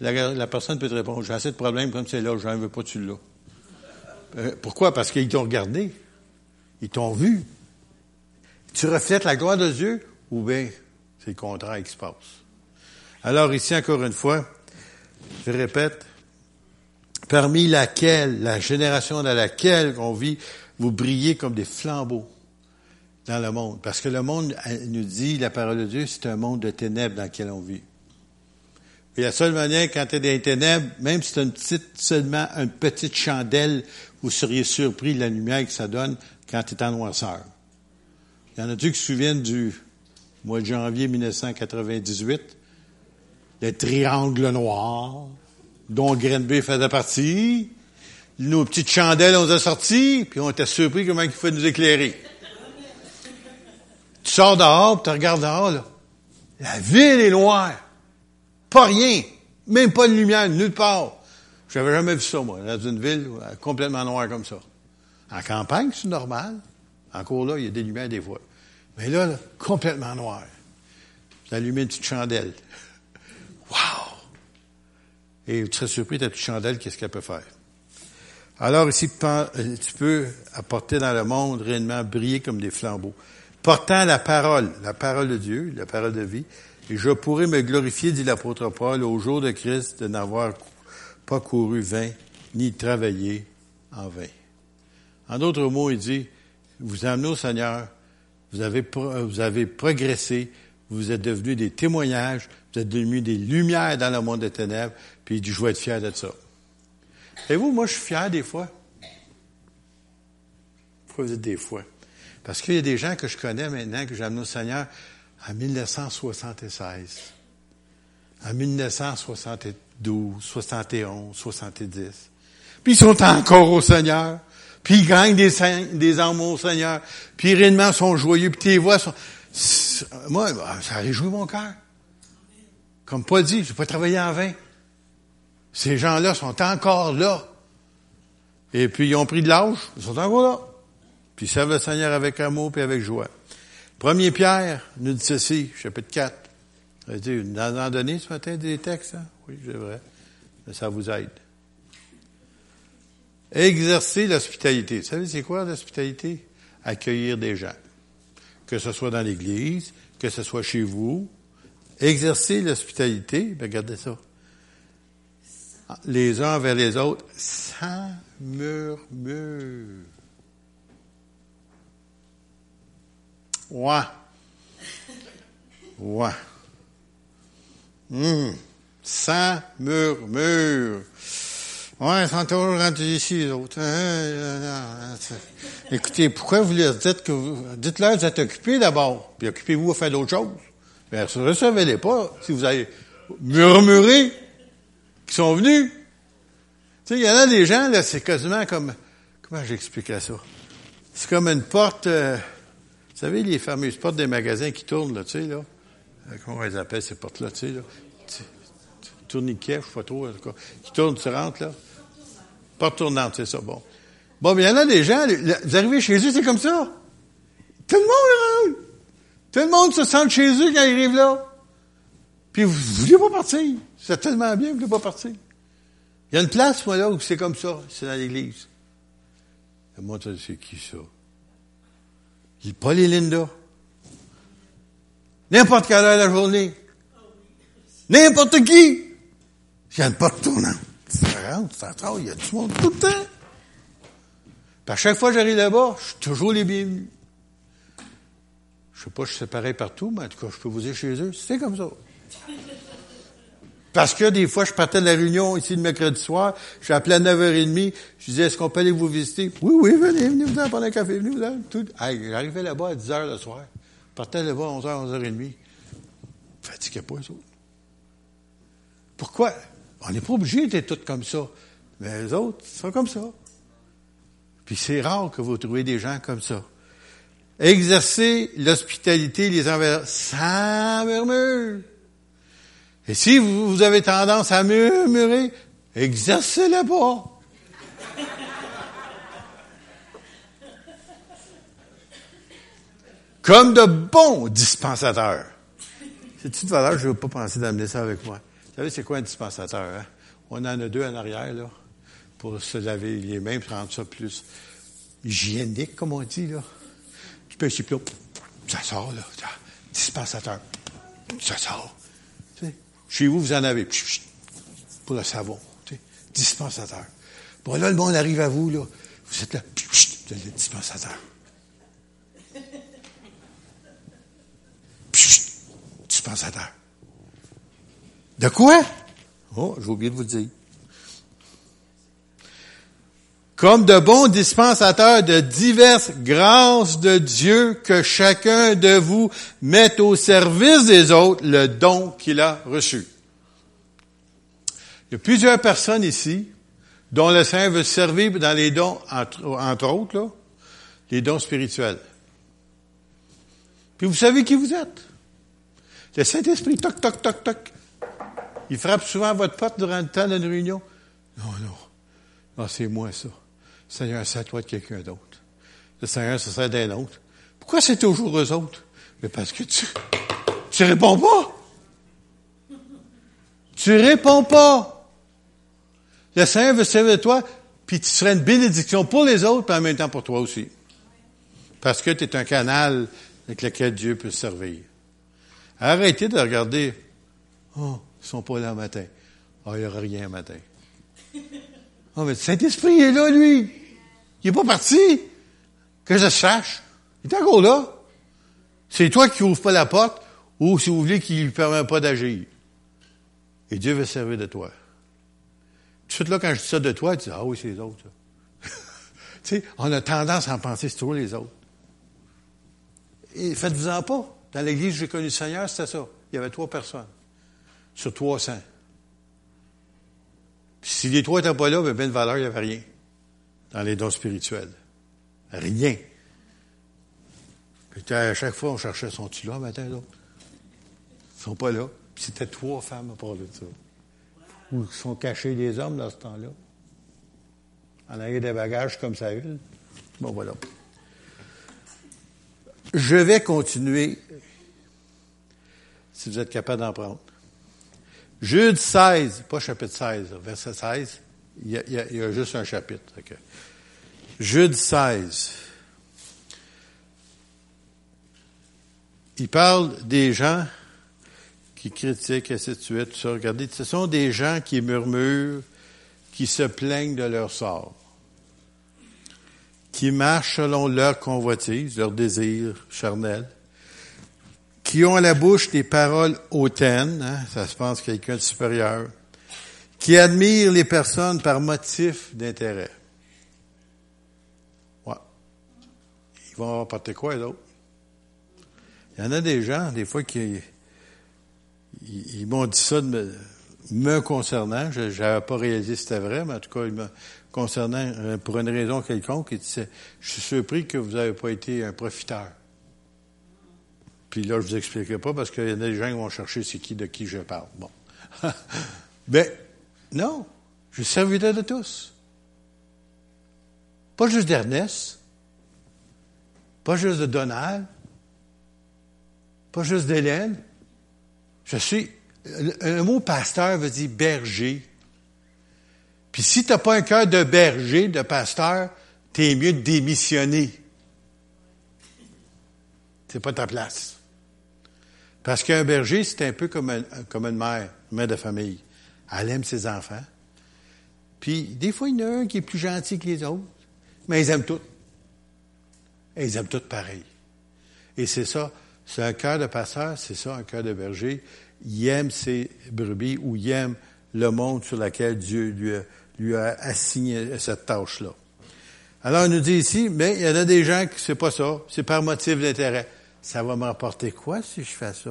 La, personne peut te répondre, j'ai assez de problèmes comme c'est là, je n'en veux pas tu là. Euh, pourquoi? Parce qu'ils t'ont regardé. Ils t'ont vu. Tu reflètes la gloire de Dieu ou bien c'est le contraire qui se passe? Alors ici, encore une fois, je répète, parmi laquelle, la génération dans laquelle on vit, vous brillez comme des flambeaux dans le monde. Parce que le monde nous dit, la parole de Dieu, c'est un monde de ténèbres dans lequel on vit. Et la seule manière, quand tu es dans les ténèbres, même si c'est une petite, seulement une petite chandelle, vous seriez surpris de la lumière que ça donne quand tu es en noirceur. Il y en a-tu qui se souviennent du mois de janvier 1998, le triangle noir, dont Grenby faisait partie. Nos petites chandelles, on les a sorties, puis on était surpris comment il faut nous éclairer. Tu sors dehors, tu regardes dehors, là. La ville est noire. Pas rien. Même pas de lumière, nulle part. J'avais jamais vu ça, moi, dans une ville complètement noire comme ça. En campagne, c'est normal. Encore là, il y a des lumières des fois. Mais là, complètement noir. Vous allumez une petite chandelle. Wow! Et tu serais surpris, ta petite chandelle, qu'est-ce qu'elle peut faire? Alors ici, euh, tu peux apporter dans le monde réellement briller comme des flambeaux. Portant la parole, la parole de Dieu, la parole de vie, et je pourrais me glorifier, dit l'apôtre Paul, au jour de Christ, de n'avoir pas couru vain, ni travaillé en vain. En d'autres mots, il dit, vous amenez au Seigneur, vous avez, vous avez progressé, vous êtes devenus des témoignages, vous êtes devenus des lumières dans le monde des ténèbres, puis il dit, je vais être fier de ça. Et vous, moi, je suis fier des fois. Pourquoi vous êtes des fois? Parce qu'il y a des gens que je connais maintenant, que amenés au Seigneur, en 1976, en 1972, 71, 70. Puis ils sont encore au Seigneur. Puis ils gagnent des, des âmes au Seigneur. Puis ils réellement sont joyeux. Puis tes voix sont... Moi, ça réjouit mon cœur. Comme Paul dit, je vais pas travailler en vain. Ces gens-là sont encore là. Et puis ils ont pris de l'âge, ils sont encore là. Puis ils servent le Seigneur avec amour et avec joie. Premier Pierre nous dit ceci, chapitre 4, Vous en donné ce matin des textes, hein? Oui, c'est vrai. Mais ça vous aide. Exercer l'hospitalité. Vous savez, c'est quoi l'hospitalité? Accueillir des gens. Que ce soit dans l'église, que ce soit chez vous. Exercer l'hospitalité, ben regardez ça. Les uns vers les autres, sans murmure. Ouais. Ouais. Hum. Sans murmure. Ouais, ils sont toujours rendus ici, les autres. Hein, Écoutez, pourquoi vous leur dites que vous, dites-leur que vous êtes occupés d'abord, puis occupez-vous à faire d'autres choses. Ne recevez-les pas si vous avez murmuré qui sont venus. Tu sais, il y en a des gens, là, c'est quasiment comme, comment j'expliquerais ça? C'est comme une porte, euh, vous savez, les fameuses portes des magasins qui tournent, là, tu sais, là. Euh, comment on les appelle, ces portes-là, tu sais, là? Tourniquet, je sais pas trop, en tout cas. Qui tourne, tu rentres, là. Porte tournante, c'est ça, bon. Bon, mais il y en a des gens, vous arrivez chez eux, c'est comme ça. Tout le monde rentre. Tout le monde se sent chez eux quand ils arrivent là. Puis vous voulez pas partir. C'est tellement bien, vous voulez pas partir. Il y a une place, moi, là, où c'est comme ça. C'est dans l'église. Moi, c'est qui ça? Il Paul et Linda. N'importe quelle heure de la journée. N'importe qui. A une porte tournante. Ça rentre, il y a le monde tout le temps. Puis à chaque fois que j'arrive là-bas, je suis toujours les bienvenus. Je sais pas si c'est pareil partout, mais en tout cas, je peux vous dire chez eux, c'est comme ça. Parce que des fois, je partais de la réunion ici le mercredi soir, j'appelais à 9h30, je disais, est-ce qu'on peut aller vous visiter? Oui, oui, venez, venez vous en prendre un café, venez vous en. Tout. j'arrivais là-bas à 10h le soir. Je partais là-bas à 11h, 11h30. Fatiguez pas, les autres. Pourquoi? On n'est pas obligé d'être tous comme ça. Mais les autres sont comme ça. Puis c'est rare que vous trouviez des gens comme ça. Exercer l'hospitalité les envers sans murmure. Et si vous avez tendance à murmurer, exercez-le pas. Comme de bons dispensateurs. C'est une valeur, je ne veux pas penser d'amener ça avec moi. Vous savez, c'est quoi un dispensateur? Hein? On en a deux en arrière, là, pour se laver les mains, pour rendre ça plus hygiénique, comme on dit, là. Tu peux plus, ça sort, là. Dispensateur, ça sort. Chez vous, vous en avez pour le savon. Dispensateur. Bon, là, le monde arrive à vous, là. Vous êtes là, le dispensateur. dispensateur. De quoi? Oh, j'ai oublié de vous le dire. Comme de bons dispensateurs de diverses grâces de Dieu que chacun de vous mette au service des autres le don qu'il a reçu. Il y a plusieurs personnes ici dont le Saint veut servir dans les dons, entre, autres, les dons spirituels. Puis vous savez qui vous êtes? Le Saint-Esprit, toc, toc, toc, toc, il frappe souvent votre porte durant le temps d'une réunion. Non, non. Non, c'est moi, ça. Seigneur, à toi de quelqu'un d'autre. Le Seigneur, ce serait d'un autre. Pourquoi c'est toujours eux autres? Mais parce que tu, tu réponds pas. Tu réponds pas. Le Seigneur veut servir de toi, puis tu serais une bénédiction pour les autres, puis en même temps pour toi aussi. Parce que tu es un canal avec lequel Dieu peut servir. Arrêtez de regarder. Oh, ils sont pas là le matin. Ah, il n'y aura rien le matin. Oh, mais le Saint-Esprit est là, lui. Il n'est pas parti. Que je sache. Il est encore là. C'est toi qui ouvres pas la porte, ou si vous voulez qu'il ne permet pas d'agir. Et Dieu veut servir de toi. Tout de suite là, quand je dis ça de toi, tu dis, ah oui, c'est les autres. tu sais, on a tendance à en penser, c'est toujours les autres. Et faites-vous-en pas. Dans l'église, j'ai connu le Seigneur, c'était ça. Il y avait trois personnes sur 300. Puis si les trois n'étaient pas là, ben, ben de valeur, il n'y avait rien dans les dons spirituels. Rien. Puis à chaque fois, on cherchait, sont-ils là matin, d'autres? Ils sont pas là. C'était trois femmes à parler de ça. Où sont cachés les hommes dans ce temps-là. En arrière des bagages comme ça. Bon, voilà. Je vais continuer si vous êtes capable d'en prendre. Jude 16, pas chapitre 16, verset 16, il y a, il y a, juste un chapitre. Jude 16. Il parle des gens qui critiquent, et ainsi de suite, tout ça. Regardez, ce sont des gens qui murmurent, qui se plaignent de leur sort, qui marchent selon leur convoitise, leur désir charnel, qui ont à la bouche des paroles hautaines, hein, ça se pense quelqu'un de supérieur, qui admirent les personnes par motif d'intérêt. Ouais. Ils vont apporter quoi, d'autre? Il y en a des gens, des fois, qui ils, m'ont dit ça de me, concernant. Je n'avais pas réalisé que c'était vrai, mais en tout cas, me concernant euh, pour une raison quelconque, ils disaient, je suis surpris que vous n'avez pas été un profiteur. Puis là, je vous expliquerai pas parce qu'il y en a des gens qui vont chercher c'est qui de qui je parle. Bon. ben, non. Je suis serviteur de tous. Pas juste d'Ernest. Pas juste de Donald. Pas juste d'Hélène. Je suis. Un mot pasteur veut dire berger. Puis si tu n'as pas un cœur de berger, de pasteur, t'es mieux de démissionner. C'est pas ta place. Parce qu'un berger, c'est un peu comme, comme une mère, une mère de famille. Elle aime ses enfants. Puis, des fois, il y en a un qui est plus gentil que les autres, mais ils aiment tous. Et ils aiment tous pareil. Et c'est ça, c'est un cœur de passeur, c'est ça, un cœur de berger. Il aime ses brebis ou il aime le monde sur lequel Dieu lui a, lui a assigné cette tâche-là. Alors, il nous dit ici, mais il y en a des gens qui c'est pas ça, c'est par motif d'intérêt ça va m'apporter quoi si je fais ça?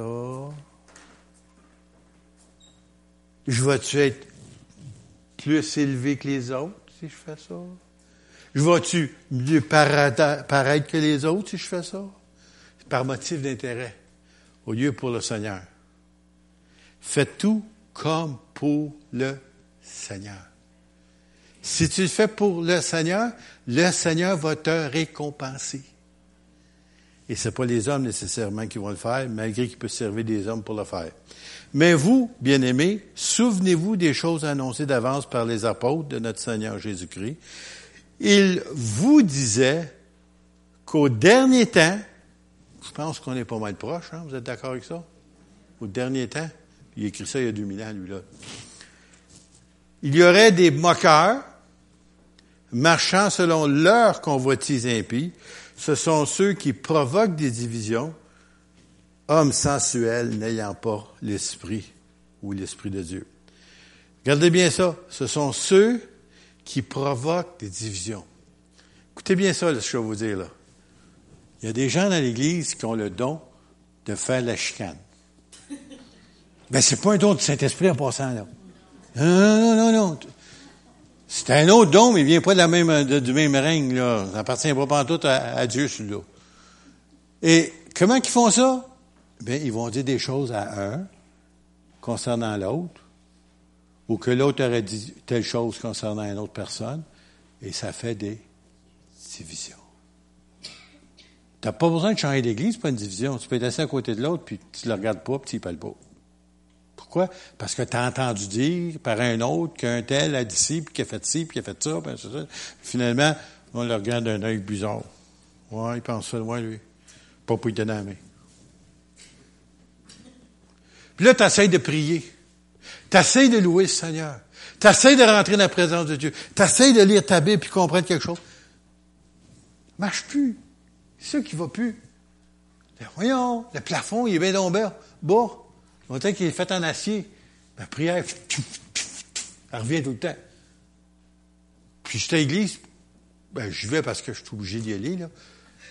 Je vais-tu être plus élevé que les autres si je fais ça? Je vais-tu mieux paraître que les autres si je fais ça? Par motif d'intérêt, au lieu pour le Seigneur. Faites tout comme pour le Seigneur. Si tu le fais pour le Seigneur, le Seigneur va te récompenser. Et ce pas les hommes nécessairement qui vont le faire, malgré qu'il peut servir des hommes pour le faire. Mais vous, bien-aimés, souvenez-vous des choses annoncées d'avance par les apôtres de notre Seigneur Jésus-Christ. Il vous disait qu'au dernier temps, je pense qu'on est pas mal proche, hein, vous êtes d'accord avec ça? Au dernier temps, il écrit ça il y a 2000 ans, lui-là. Il y aurait des moqueurs marchant selon leur convoitise impie, ce sont ceux qui provoquent des divisions, hommes sensuels n'ayant pas l'esprit ou l'esprit de Dieu. Regardez bien ça. Ce sont ceux qui provoquent des divisions. Écoutez bien ça, ce que je vais vous dire là. Il y a des gens dans l'Église qui ont le don de faire la chicane. Ben, c'est pas un don du Saint-Esprit en passant, là. Non, non, non, non. C'est un autre don, mais il vient pas de la même, du même règne, là. Ça appartient pas tout à, à Dieu, celui-là. Et comment ils font ça? Bien, ils vont dire des choses à un concernant l'autre, ou que l'autre aurait dit telle chose concernant une autre personne, et ça fait des divisions. Tu n'as pas besoin de changer d'église pour une division. Tu peux être assis à côté de l'autre, puis tu le regardes pas, puis tu ne parles pas. Pourquoi? Parce que tu as entendu dire par un autre qu'un tel a dit ci, puis qu'il a fait ci, puis qu'il a fait ça, puis ça. Finalement, on le regarde d'un œil bizarre. Ouais, il pense ça, ouais, lui. Pas pour lui donner la main. Puis là, tu essaies de prier. Tu essaies de louer le Seigneur. Tu essaies de rentrer dans la présence de Dieu. Tu essaies de lire ta Bible puis comprendre quelque chose. Marche plus. C'est ça qui va plus. Voyons, le plafond, il est bien tombé bas. On dirait qu'il est fait en acier. La prière, elle revient tout le temps. Puis je suis à l'église, ben, je vais parce que je suis obligé d'y aller, là.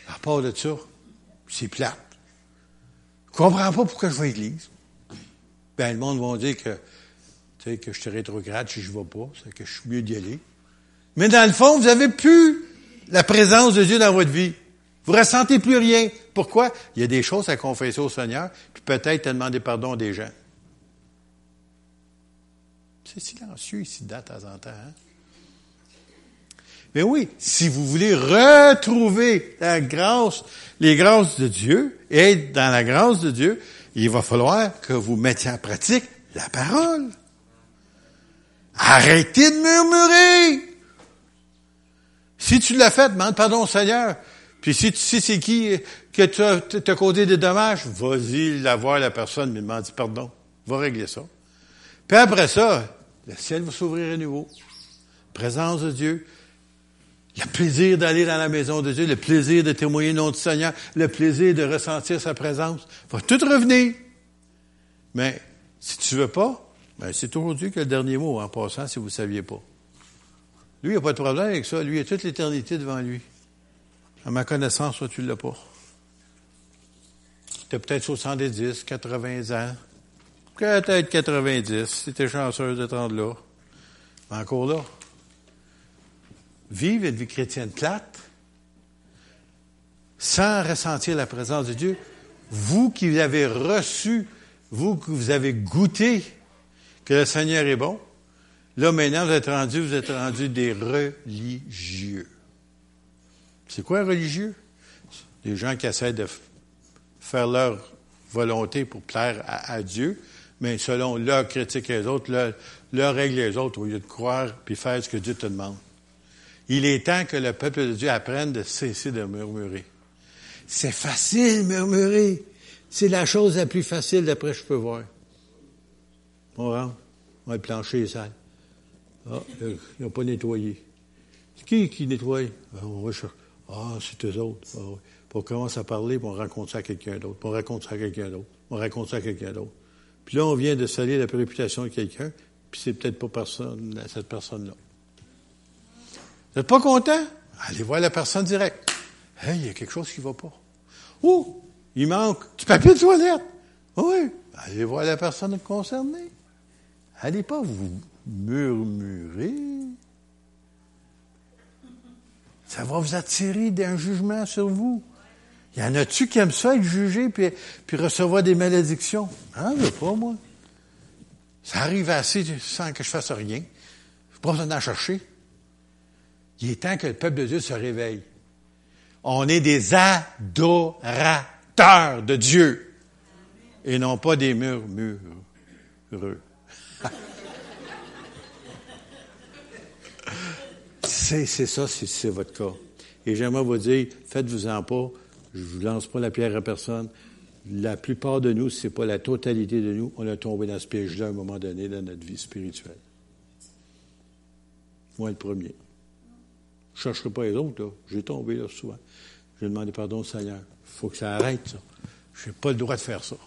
À part de ça, c'est plate. Je comprends pas pourquoi je vais à l'église. Ben, le monde va dire que, que je suis rétrograde si je ne vais pas, que je suis mieux d'y aller. Mais dans le fond, vous avez plus la présence de Dieu dans votre vie. Vous ressentez plus rien. Pourquoi? Il y a des choses à confesser au Seigneur, puis peut-être à demander pardon des gens. C'est silencieux ici de temps en temps. Hein? Mais oui, si vous voulez retrouver la grâce, les grâces de Dieu, et être dans la grâce de Dieu, il va falloir que vous mettiez en pratique la parole. Arrêtez de murmurer. Si tu l'as fait, demande pardon au Seigneur. Puis si tu sais c'est qui que tu as, causé des dommages, vas-y la voir la personne, mais demande pardon. Va régler ça. Puis après ça, le ciel va s'ouvrir à nouveau. Présence de Dieu. Le plaisir d'aller dans la maison de Dieu, le plaisir de témoigner le nom du Seigneur, le plaisir de ressentir sa présence. Va tout revenir. Mais si tu veux pas, ben c'est toujours Dieu qui a le dernier mot en passant si vous ne saviez pas. Lui, il n'a pas de problème avec ça. Lui, il a toute l'éternité devant lui. À ma connaissance, toi, tu ne l'as pas. Tu as peut-être 70, 80 ans. Peut-être 90, si tu es chanceuse de te rendre là. Mais encore là. Vive une vie chrétienne plate, sans ressentir la présence de Dieu. Vous qui avez reçu, vous qui vous avez goûté que le Seigneur est bon, là maintenant vous êtes rendu, vous êtes rendu des religieux. C'est quoi religieux? Des gens qui essaient de faire leur volonté pour plaire à, Dieu, mais selon leur critique et les autres, leur, règle les autres, au lieu de croire puis faire ce que Dieu te demande. Il est temps que le peuple de Dieu apprenne de cesser de murmurer. C'est facile, murmurer. C'est la chose la plus facile d'après je peux voir. On rentre, on le plancher est sale. Ah, ils n'ont pas nettoyé. C'est qui qui nettoie? Ben, on va chercher. Ah, c'est eux autres. Ah, oui. On commence à parler, puis on raconte ça à quelqu'un d'autre, puis on raconte ça à quelqu'un d'autre, on raconte ça à quelqu'un d'autre. Puis là, on vient de salir la réputation de quelqu'un, puis c'est peut-être pas personne, cette personne-là. Vous n'êtes pas content? Allez voir la personne directe. Hey, il y a quelque chose qui ne va pas. Ouh, il manque du papier de toilette. Oui, allez voir la personne concernée. Allez pas vous murmurer. Ça va vous attirer d'un jugement sur vous. Il y en a-tu qui aiment ça, être jugé puis, recevoir des malédictions? Hein, je veux pas, moi. Ça arrive assez sans que je fasse rien. Je pas besoin d'en chercher. Il est temps que le peuple de Dieu se réveille. On est des adorateurs de Dieu et non pas des murmureux. C'est, ça, c'est, votre cas. Et j'aimerais vous dire, faites-vous-en pas. Je ne vous lance pas la pierre à personne. La plupart de nous, c'est pas la totalité de nous, on a tombé dans ce piège-là à un moment donné dans notre vie spirituelle. Moi, le premier. Je ne chercherai pas les autres, là. J'ai tombé là souvent. J'ai demandé pardon au Seigneur. Il faut que ça arrête, ça. Je n'ai pas le droit de faire ça.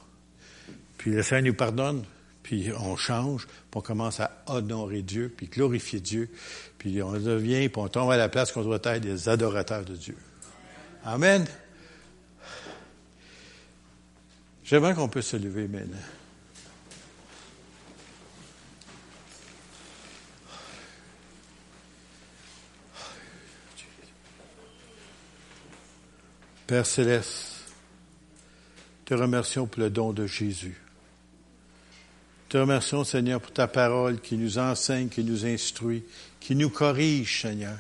Puis le Seigneur nous pardonne, puis on change, puis on commence à honorer Dieu, puis glorifier Dieu, puis on devient, puis on tombe à la place qu'on doit être des adorateurs de Dieu. Amen. J'aimerais qu'on puisse se lever maintenant. Père céleste, te remercions pour le don de Jésus. Te remercions, Seigneur, pour ta parole qui nous enseigne, qui nous instruit, qui nous corrige, Seigneur.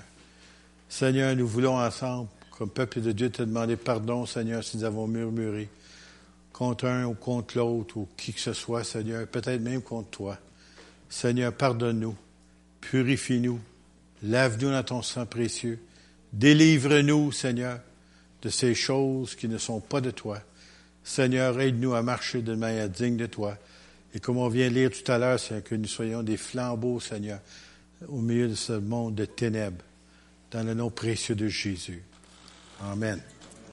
Seigneur, nous voulons ensemble, comme peuple de Dieu, te demander pardon, Seigneur, si nous avons murmuré contre un ou contre l'autre ou qui que ce soit, Seigneur, peut-être même contre toi. Seigneur, pardonne-nous, purifie-nous, lave-nous dans ton sang précieux, délivre-nous, Seigneur, de ces choses qui ne sont pas de toi. Seigneur, aide-nous à marcher de manière digne de toi. Et comme on vient lire tout à l'heure, c'est que nous soyons des flambeaux, Seigneur, au milieu de ce monde de ténèbres, dans le nom précieux de Jésus. Amen.